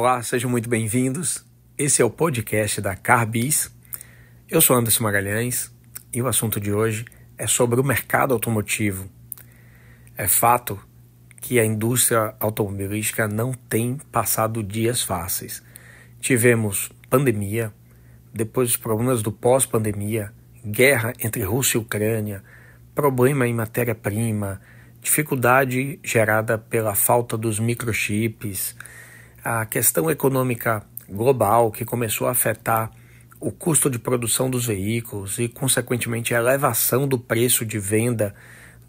Olá, sejam muito bem-vindos. Esse é o podcast da Carbis. Eu sou Anderson Magalhães e o assunto de hoje é sobre o mercado automotivo. É fato que a indústria automobilística não tem passado dias fáceis. Tivemos pandemia, depois os problemas do pós-pandemia, guerra entre Rússia e Ucrânia, problema em matéria-prima, dificuldade gerada pela falta dos microchips, a questão econômica global que começou a afetar o custo de produção dos veículos e, consequentemente, a elevação do preço de venda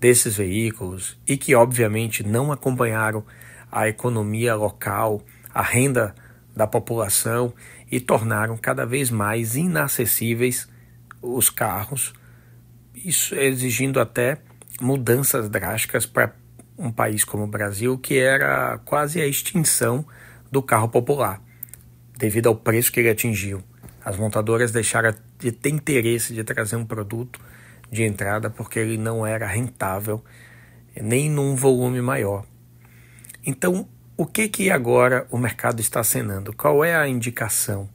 desses veículos e que, obviamente, não acompanharam a economia local, a renda da população e tornaram cada vez mais inacessíveis os carros, isso exigindo até mudanças drásticas para um país como o Brasil, que era quase a extinção do carro popular, devido ao preço que ele atingiu. As montadoras deixaram de ter interesse de trazer um produto de entrada porque ele não era rentável nem num volume maior. Então, o que que agora o mercado está acenando? Qual é a indicação?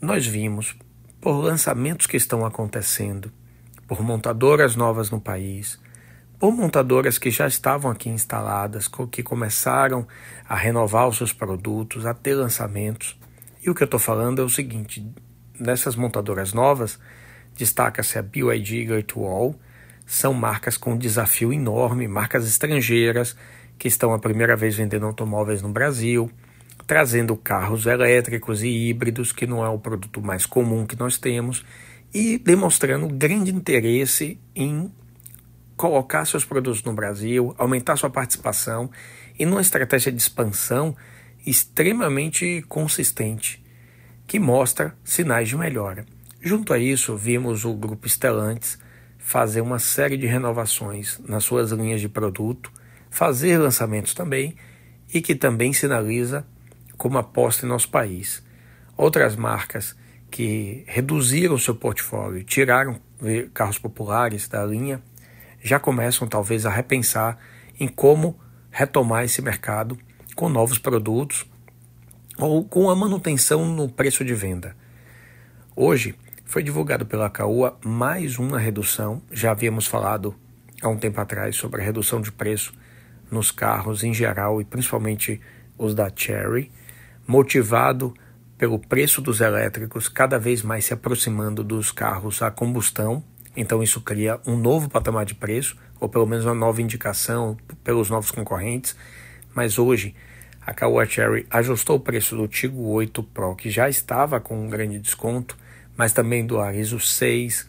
Nós vimos por lançamentos que estão acontecendo, por montadoras novas no país, por montadoras que já estavam aqui instaladas, que começaram a renovar os seus produtos, a ter lançamentos. E o que eu estou falando é o seguinte: nessas montadoras novas, destaca-se a BYD e Great Wall, são marcas com um desafio enorme, marcas estrangeiras que estão a primeira vez vendendo automóveis no Brasil, trazendo carros elétricos e híbridos, que não é o produto mais comum que nós temos, e demonstrando grande interesse em colocar seus produtos no Brasil, aumentar sua participação e numa estratégia de expansão extremamente consistente, que mostra sinais de melhora. Junto a isso, vimos o grupo Stellantis fazer uma série de renovações nas suas linhas de produto, fazer lançamentos também e que também sinaliza como aposta em nosso país. Outras marcas que reduziram seu portfólio, tiraram carros populares da linha, já começam talvez a repensar em como retomar esse mercado com novos produtos ou com a manutenção no preço de venda. Hoje foi divulgado pela Caoa mais uma redução. Já havíamos falado há um tempo atrás sobre a redução de preço nos carros em geral e principalmente os da Cherry, motivado pelo preço dos elétricos cada vez mais se aproximando dos carros a combustão. Então isso cria um novo patamar de preço, ou pelo menos uma nova indicação pelos novos concorrentes. Mas hoje a Caoa Cherry ajustou o preço do Tigo 8 Pro, que já estava com um grande desconto, mas também do Arizo 6,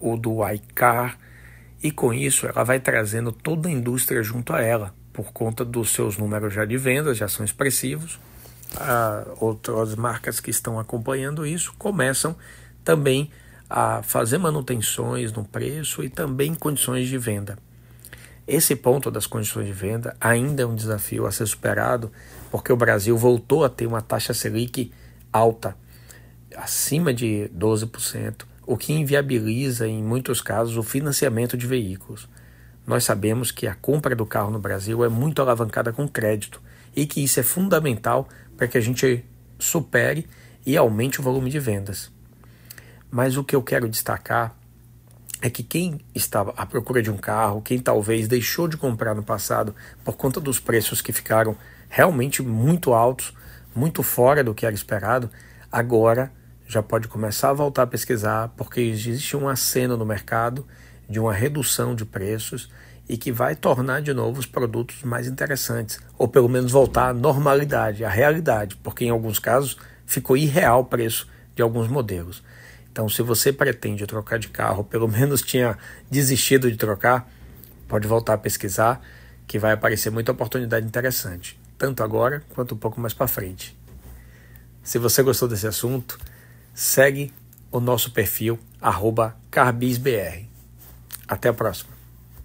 ou do iCar, e com isso ela vai trazendo toda a indústria junto a ela, por conta dos seus números já de vendas, já são expressivos. Ah, outras marcas que estão acompanhando isso começam também a fazer manutenções no preço e também condições de venda. Esse ponto das condições de venda ainda é um desafio a ser superado, porque o Brasil voltou a ter uma taxa Selic alta, acima de 12%, o que inviabiliza, em muitos casos, o financiamento de veículos. Nós sabemos que a compra do carro no Brasil é muito alavancada com crédito e que isso é fundamental para que a gente supere e aumente o volume de vendas. Mas o que eu quero destacar é que quem estava à procura de um carro, quem talvez deixou de comprar no passado por conta dos preços que ficaram realmente muito altos, muito fora do que era esperado, agora já pode começar a voltar a pesquisar, porque existe um aceno no mercado de uma redução de preços e que vai tornar de novo os produtos mais interessantes, ou pelo menos voltar à normalidade, à realidade, porque em alguns casos ficou irreal o preço de alguns modelos. Então, se você pretende trocar de carro, pelo menos tinha desistido de trocar, pode voltar a pesquisar, que vai aparecer muita oportunidade interessante, tanto agora quanto um pouco mais para frente. Se você gostou desse assunto, segue o nosso perfil carbisbr. Até a próxima.